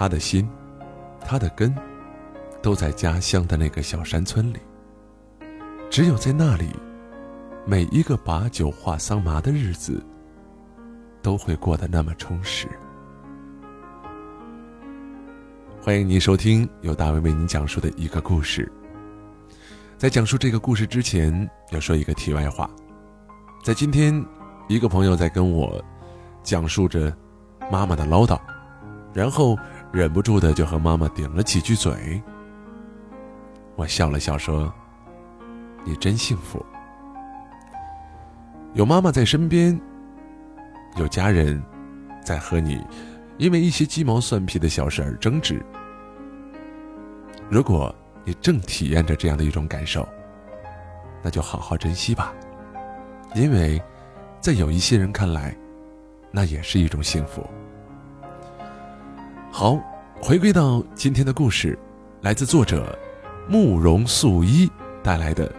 他的心，他的根，都在家乡的那个小山村里。只有在那里，每一个把酒话桑麻的日子，都会过得那么充实。欢迎您收听由大卫为您讲述的一个故事。在讲述这个故事之前，要说一个题外话。在今天，一个朋友在跟我讲述着妈妈的唠叨，然后忍不住的就和妈妈顶了几句嘴。我笑了笑说：“你真幸福，有妈妈在身边，有家人在和你因为一些鸡毛蒜皮的小事而争执。如果你正体验着这样的一种感受，那就好好珍惜吧。”因为，在有一些人看来，那也是一种幸福。好，回归到今天的故事，来自作者慕容素衣带来的《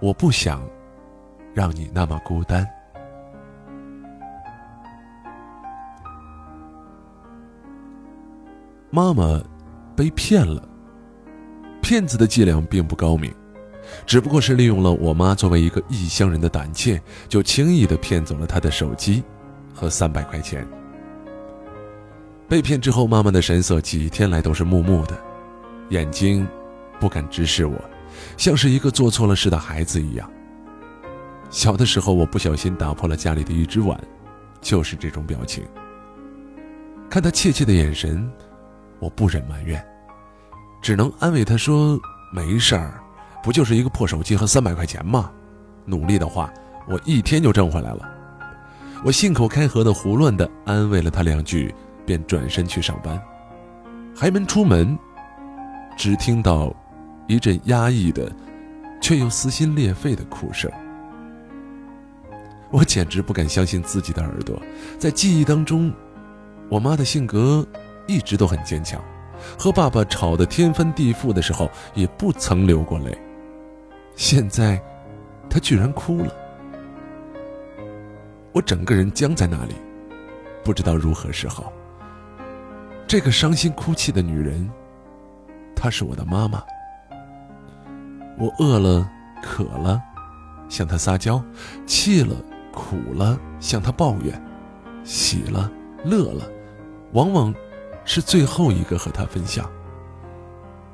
我不想让你那么孤单》。妈妈被骗了，骗子的伎俩并不高明。只不过是利用了我妈作为一个异乡人的胆怯，就轻易的骗走了她的手机和三百块钱。被骗之后，妈妈的神色几天来都是木木的，眼睛不敢直视我，像是一个做错了事的孩子一样。小的时候，我不小心打破了家里的一只碗，就是这种表情。看他怯怯的眼神，我不忍埋怨，只能安慰他说：“没事儿。”不就是一个破手机和三百块钱吗？努力的话，我一天就挣回来了。我信口开河的胡乱的安慰了他两句，便转身去上班。还没出门，只听到一阵压抑的，却又撕心裂肺的哭声。我简直不敢相信自己的耳朵。在记忆当中，我妈的性格一直都很坚强，和爸爸吵得天翻地覆的时候，也不曾流过泪。现在，她居然哭了。我整个人僵在那里，不知道如何是好。这个伤心哭泣的女人，她是我的妈妈。我饿了、渴了，向她撒娇；气了、苦了，向她抱怨；喜了、乐了，往往是最后一个和她分享。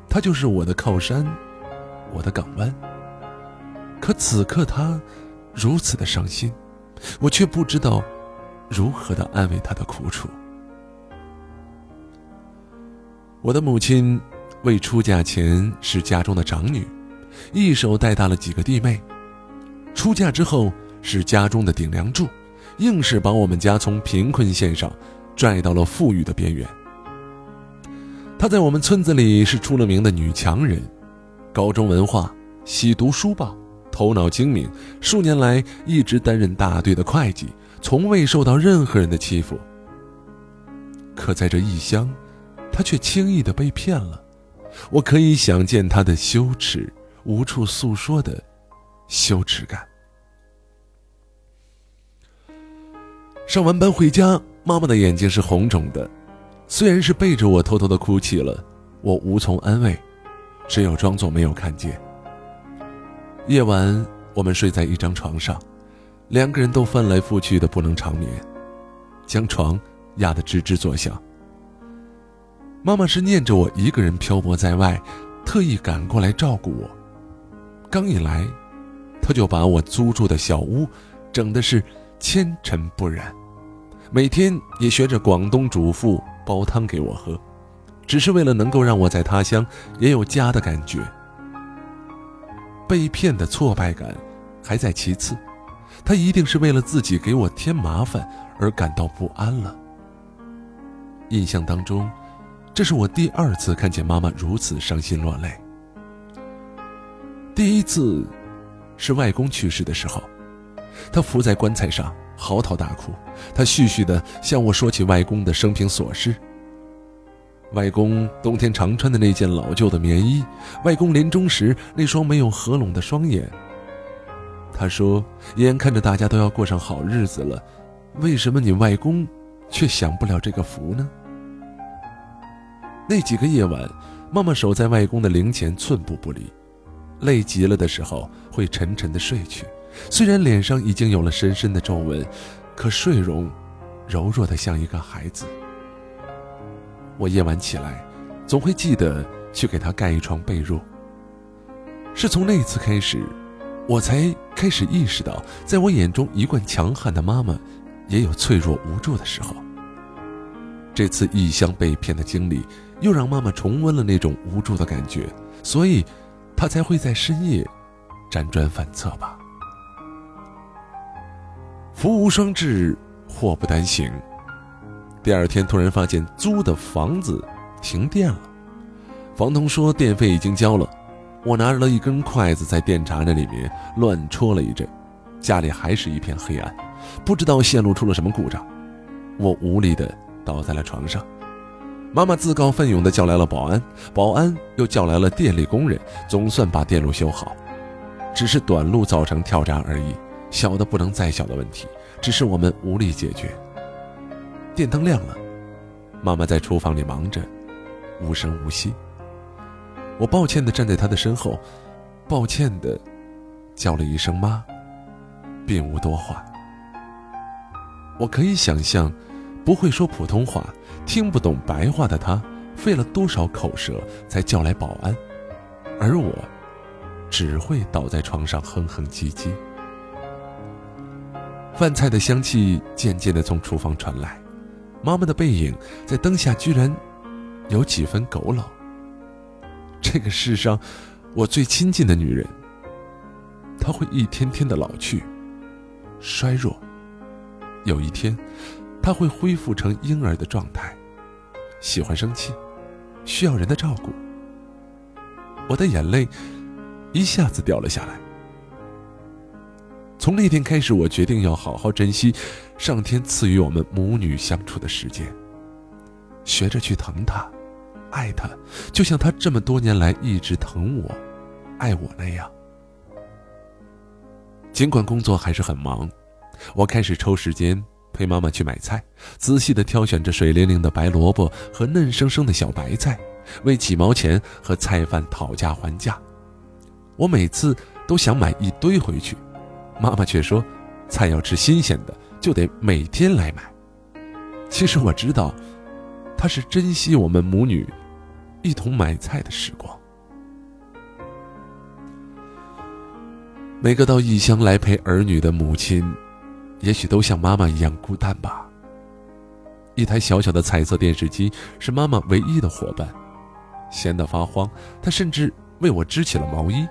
她就是我的靠山，我的港湾。可此刻她如此的伤心，我却不知道如何的安慰她的苦楚。我的母亲未出嫁前是家中的长女，一手带大了几个弟妹；出嫁之后是家中的顶梁柱，硬是把我们家从贫困线上拽到了富裕的边缘。她在我们村子里是出了名的女强人，高中文化，喜读书报。头脑精明，数年来一直担任大队的会计，从未受到任何人的欺负。可在这异乡，他却轻易的被骗了。我可以想见他的羞耻，无处诉说的羞耻感。上完班回家，妈妈的眼睛是红肿的，虽然是背着我偷偷的哭泣了，我无从安慰，只有装作没有看见。夜晚，我们睡在一张床上，两个人都翻来覆去的不能长眠，将床压得吱吱作响。妈妈是念着我一个人漂泊在外，特意赶过来照顾我。刚一来，她就把我租住的小屋整的是纤尘不染，每天也学着广东主妇煲汤给我喝，只是为了能够让我在他乡也有家的感觉。被骗的挫败感还在其次，他一定是为了自己给我添麻烦而感到不安了。印象当中，这是我第二次看见妈妈如此伤心落泪。第一次是外公去世的时候，她伏在棺材上嚎啕大哭，她絮絮的向我说起外公的生平琐事。外公冬天常穿的那件老旧的棉衣，外公临终时那双没有合拢的双眼。他说：“眼看着大家都要过上好日子了，为什么你外公却享不了这个福呢？”那几个夜晚，妈妈守在外公的灵前寸步不离，累极了的时候会沉沉的睡去。虽然脸上已经有了深深的皱纹，可睡容柔弱的像一个孩子。我夜晚起来，总会记得去给他盖一床被褥。是从那次开始，我才开始意识到，在我眼中一贯强悍的妈妈，也有脆弱无助的时候。这次异乡被骗的经历，又让妈妈重温了那种无助的感觉，所以，她才会在深夜，辗转反侧吧。福无双至，祸不单行。第二天突然发现租的房子停电了，房东说电费已经交了。我拿着了一根筷子在电闸那里面乱戳了一阵，家里还是一片黑暗，不知道线路出了什么故障。我无力的倒在了床上。妈妈自告奋勇的叫来了保安，保安又叫来了电力工人，总算把电路修好。只是短路造成跳闸而已，小的不能再小的问题，只是我们无力解决。电灯亮了，妈妈在厨房里忙着，无声无息。我抱歉地站在她的身后，抱歉地叫了一声“妈”，并无多话。我可以想象，不会说普通话、听不懂白话的他，费了多少口舌才叫来保安，而我，只会倒在床上哼哼唧唧。饭菜的香气渐渐地从厨房传来。妈妈的背影在灯下居然有几分佝偻。这个世上我最亲近的女人，她会一天天的老去、衰弱。有一天，他会恢复成婴儿的状态，喜欢生气，需要人的照顾。我的眼泪一下子掉了下来。从那天开始，我决定要好好珍惜上天赐予我们母女相处的时间，学着去疼她，爱她，就像她这么多年来一直疼我、爱我那样。尽管工作还是很忙，我开始抽时间陪妈妈去买菜，仔细地挑选着水灵灵的白萝卜和嫩生生的小白菜，为几毛钱和菜贩讨价还价。我每次都想买一堆回去。妈妈却说：“菜要吃新鲜的，就得每天来买。”其实我知道，她是珍惜我们母女一同买菜的时光。每个到异乡来陪儿女的母亲，也许都像妈妈一样孤单吧。一台小小的彩色电视机是妈妈唯一的伙伴，闲得发慌，她甚至为我织起了毛衣。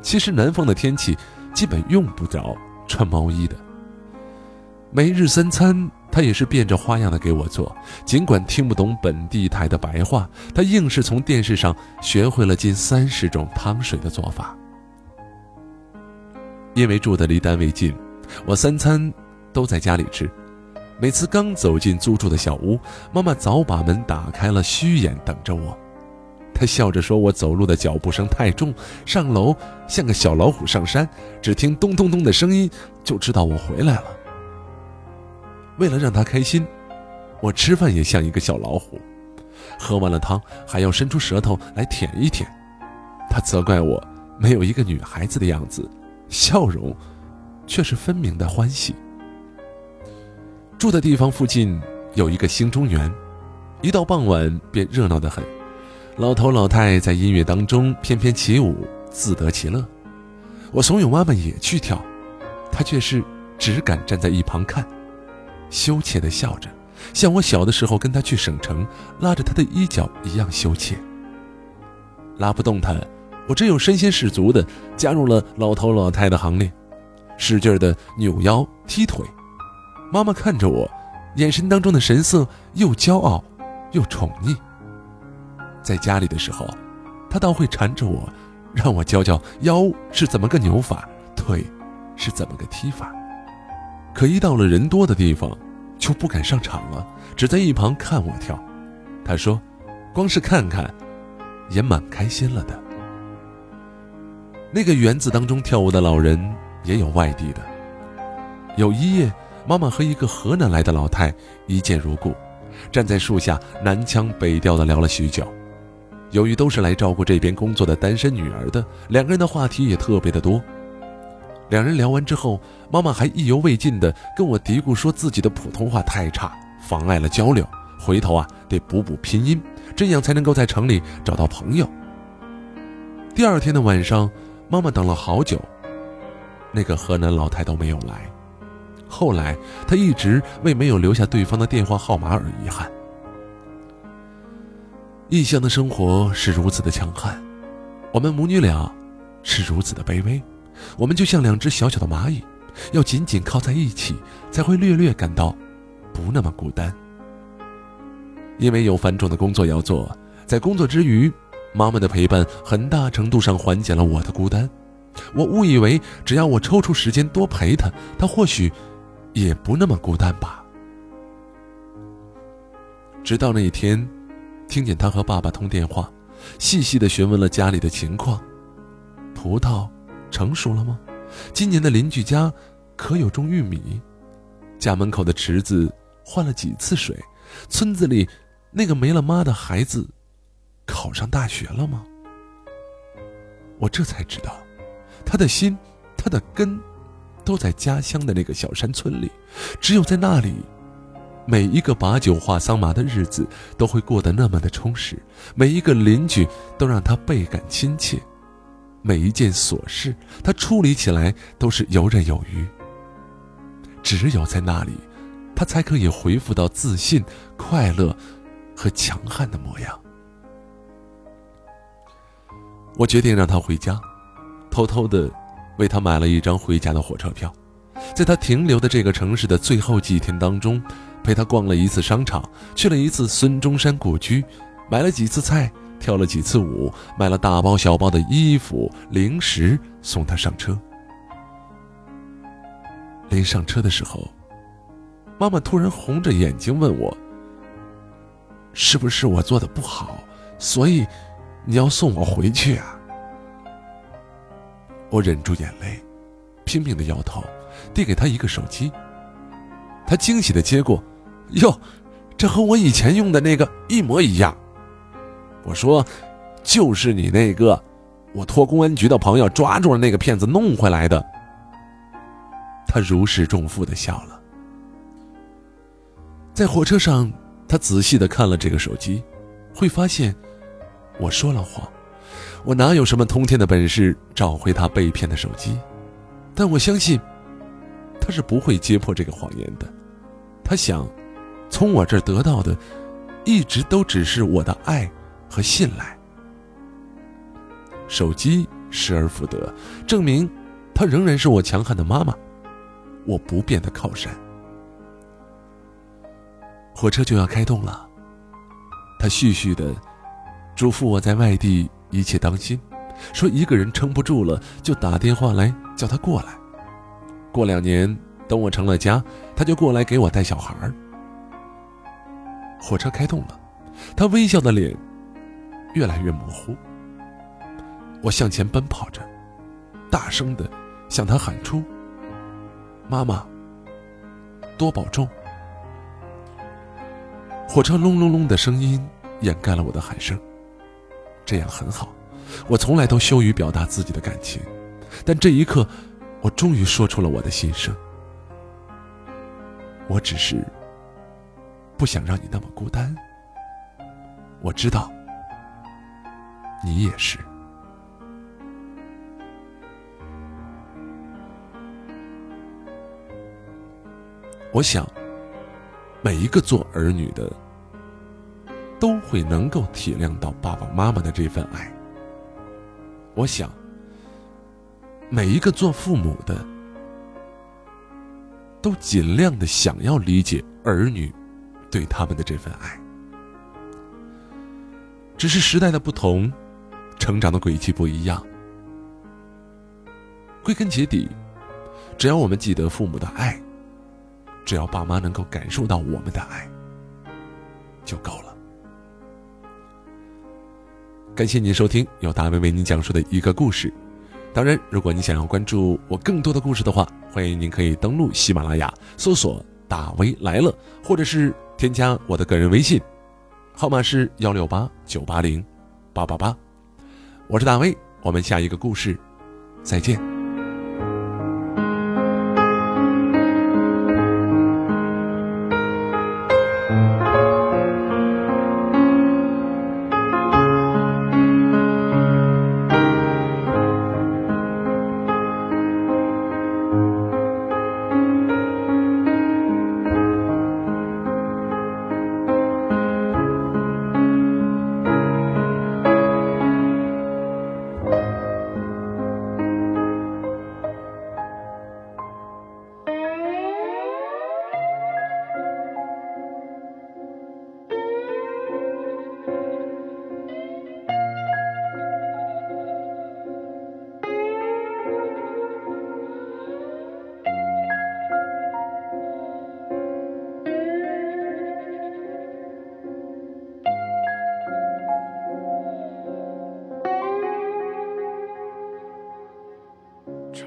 其实南方的天气。基本用不着穿毛衣的。每日三餐，他也是变着花样的给我做。尽管听不懂本地台的白话，他硬是从电视上学会了近三十种汤水的做法。因为住的离单位近，我三餐都在家里吃。每次刚走进租住的小屋，妈妈早把门打开了，虚掩等着我。她笑着说：“我走路的脚步声太重，上楼像个小老虎上山，只听咚咚咚的声音就知道我回来了。”为了让她开心，我吃饭也像一个小老虎，喝完了汤还要伸出舌头来舔一舔。她责怪我没有一个女孩子的样子，笑容却是分明的欢喜。住的地方附近有一个兴中园，一到傍晚便热闹得很。老头老太在音乐当中翩翩起舞，自得其乐。我怂恿妈妈也去跳，她却是只敢站在一旁看，羞怯地笑着，像我小的时候跟她去省城，拉着她的衣角一样羞怯。拉不动她，我只有身先士卒地加入了老头老太的行列，使劲地扭腰踢腿。妈妈看着我，眼神当中的神色又骄傲，又宠溺。在家里的时候，他倒会缠着我，让我教教腰是怎么个扭法，腿是怎么个踢法。可一到了人多的地方，就不敢上场了，只在一旁看我跳。他说：“光是看看，也蛮开心了的。”那个园子当中跳舞的老人也有外地的。有一夜，妈妈和一个河南来的老太一见如故，站在树下南腔北调的聊了许久。由于都是来照顾这边工作的单身女儿的，两个人的话题也特别的多。两人聊完之后，妈妈还意犹未尽的跟我嘀咕说自己的普通话太差，妨碍了交流，回头啊得补补拼音，这样才能够在城里找到朋友。第二天的晚上，妈妈等了好久，那个河南老太都没有来。后来，她一直为没有留下对方的电话号码而遗憾。异乡的生活是如此的强悍，我们母女俩是如此的卑微。我们就像两只小小的蚂蚁，要紧紧靠在一起，才会略略感到不那么孤单。因为有繁重的工作要做，在工作之余，妈妈的陪伴很大程度上缓解了我的孤单。我误以为只要我抽出时间多陪她，她或许也不那么孤单吧。直到那一天，听见她和爸爸通电话，细细的询问了家里的情况，葡萄。成熟了吗？今年的邻居家可有种玉米？家门口的池子换了几次水？村子里那个没了妈的孩子考上大学了吗？我这才知道，他的心，他的根，都在家乡的那个小山村里。只有在那里，每一个把酒话桑麻的日子都会过得那么的充实，每一个邻居都让他倍感亲切。每一件琐事，他处理起来都是游刃有余。只有在那里，他才可以恢复到自信、快乐和强悍的模样。我决定让他回家，偷偷的为他买了一张回家的火车票，在他停留的这个城市的最后几天当中，陪他逛了一次商场，去了一次孙中山故居，买了几次菜。跳了几次舞，买了大包小包的衣服、零食，送他上车。临上车的时候，妈妈突然红着眼睛问我：“是不是我做的不好，所以你要送我回去啊？”我忍住眼泪，拼命的摇头，递给他一个手机。他惊喜的接过：“哟，这和我以前用的那个一模一样。”我说：“就是你那个，我托公安局的朋友抓住了那个骗子弄回来的。”他如释重负的笑了。在火车上，他仔细的看了这个手机，会发现我说了谎。我哪有什么通天的本事找回他被骗的手机？但我相信，他是不会揭破这个谎言的。他想，从我这儿得到的，一直都只是我的爱。和信赖，手机失而复得，证明她仍然是我强悍的妈妈，我不变的靠山。火车就要开动了，他絮絮的嘱咐我在外地一切当心，说一个人撑不住了就打电话来叫他过来。过两年等我成了家，他就过来给我带小孩儿。火车开动了，他微笑的脸。越来越模糊，我向前奔跑着，大声的向他喊出：“妈妈，多保重。”火车隆隆隆的声音掩盖了我的喊声，这样很好。我从来都羞于表达自己的感情，但这一刻，我终于说出了我的心声。我只是不想让你那么孤单。我知道。你也是。我想，每一个做儿女的，都会能够体谅到爸爸妈妈的这份爱。我想，每一个做父母的，都尽量的想要理解儿女对他们的这份爱。只是时代的不同。成长的轨迹不一样。归根结底，只要我们记得父母的爱，只要爸妈能够感受到我们的爱，就够了。感谢您收听由大卫为您讲述的一个故事。当然，如果你想要关注我更多的故事的话，欢迎您可以登录喜马拉雅，搜索“大威来了”，或者是。添加我的个人微信，号码是幺六八九八零八八八。我是大威，我们下一个故事再见。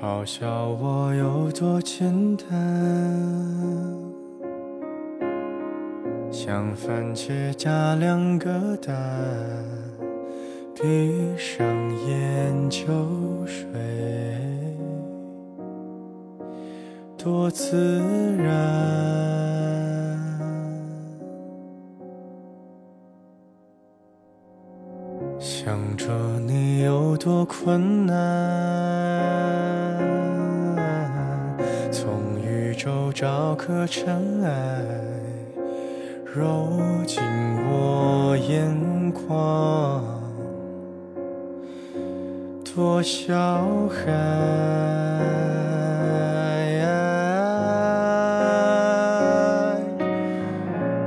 嘲笑我有多简单，像番茄加两个蛋，闭上眼就睡，多自然。想着你有多困难，找颗尘埃，揉进我眼眶，多小孩。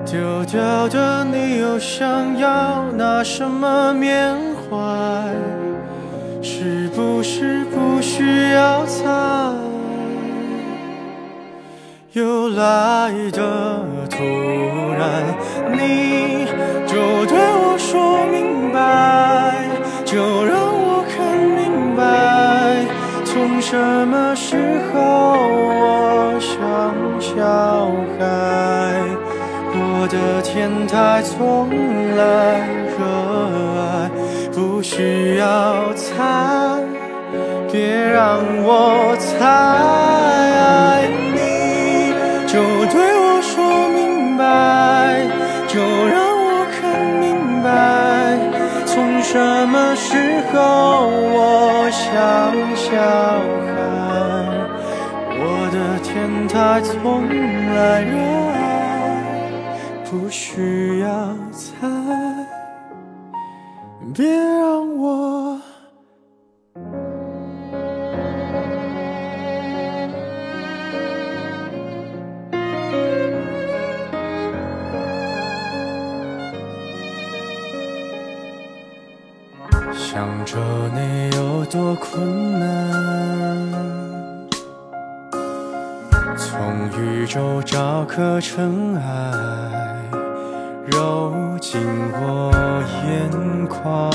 丢掉的你又想要拿什么缅怀？是不是来的突然，你就对我说明白，就让我看明白，从什么时候我像小孩。我的天台从来热爱，不需要猜，别让我猜。什么时候我像小孩。我的天台从来热爱。不需要猜，别从宇宙找颗尘埃。揉进我眼眶，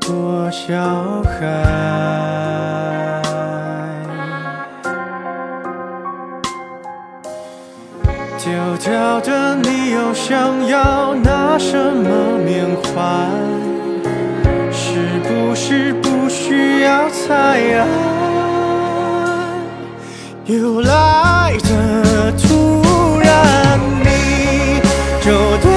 多小孩。丢掉的你又想要拿什么缅怀？是不是不需要猜？又来的突然，你就。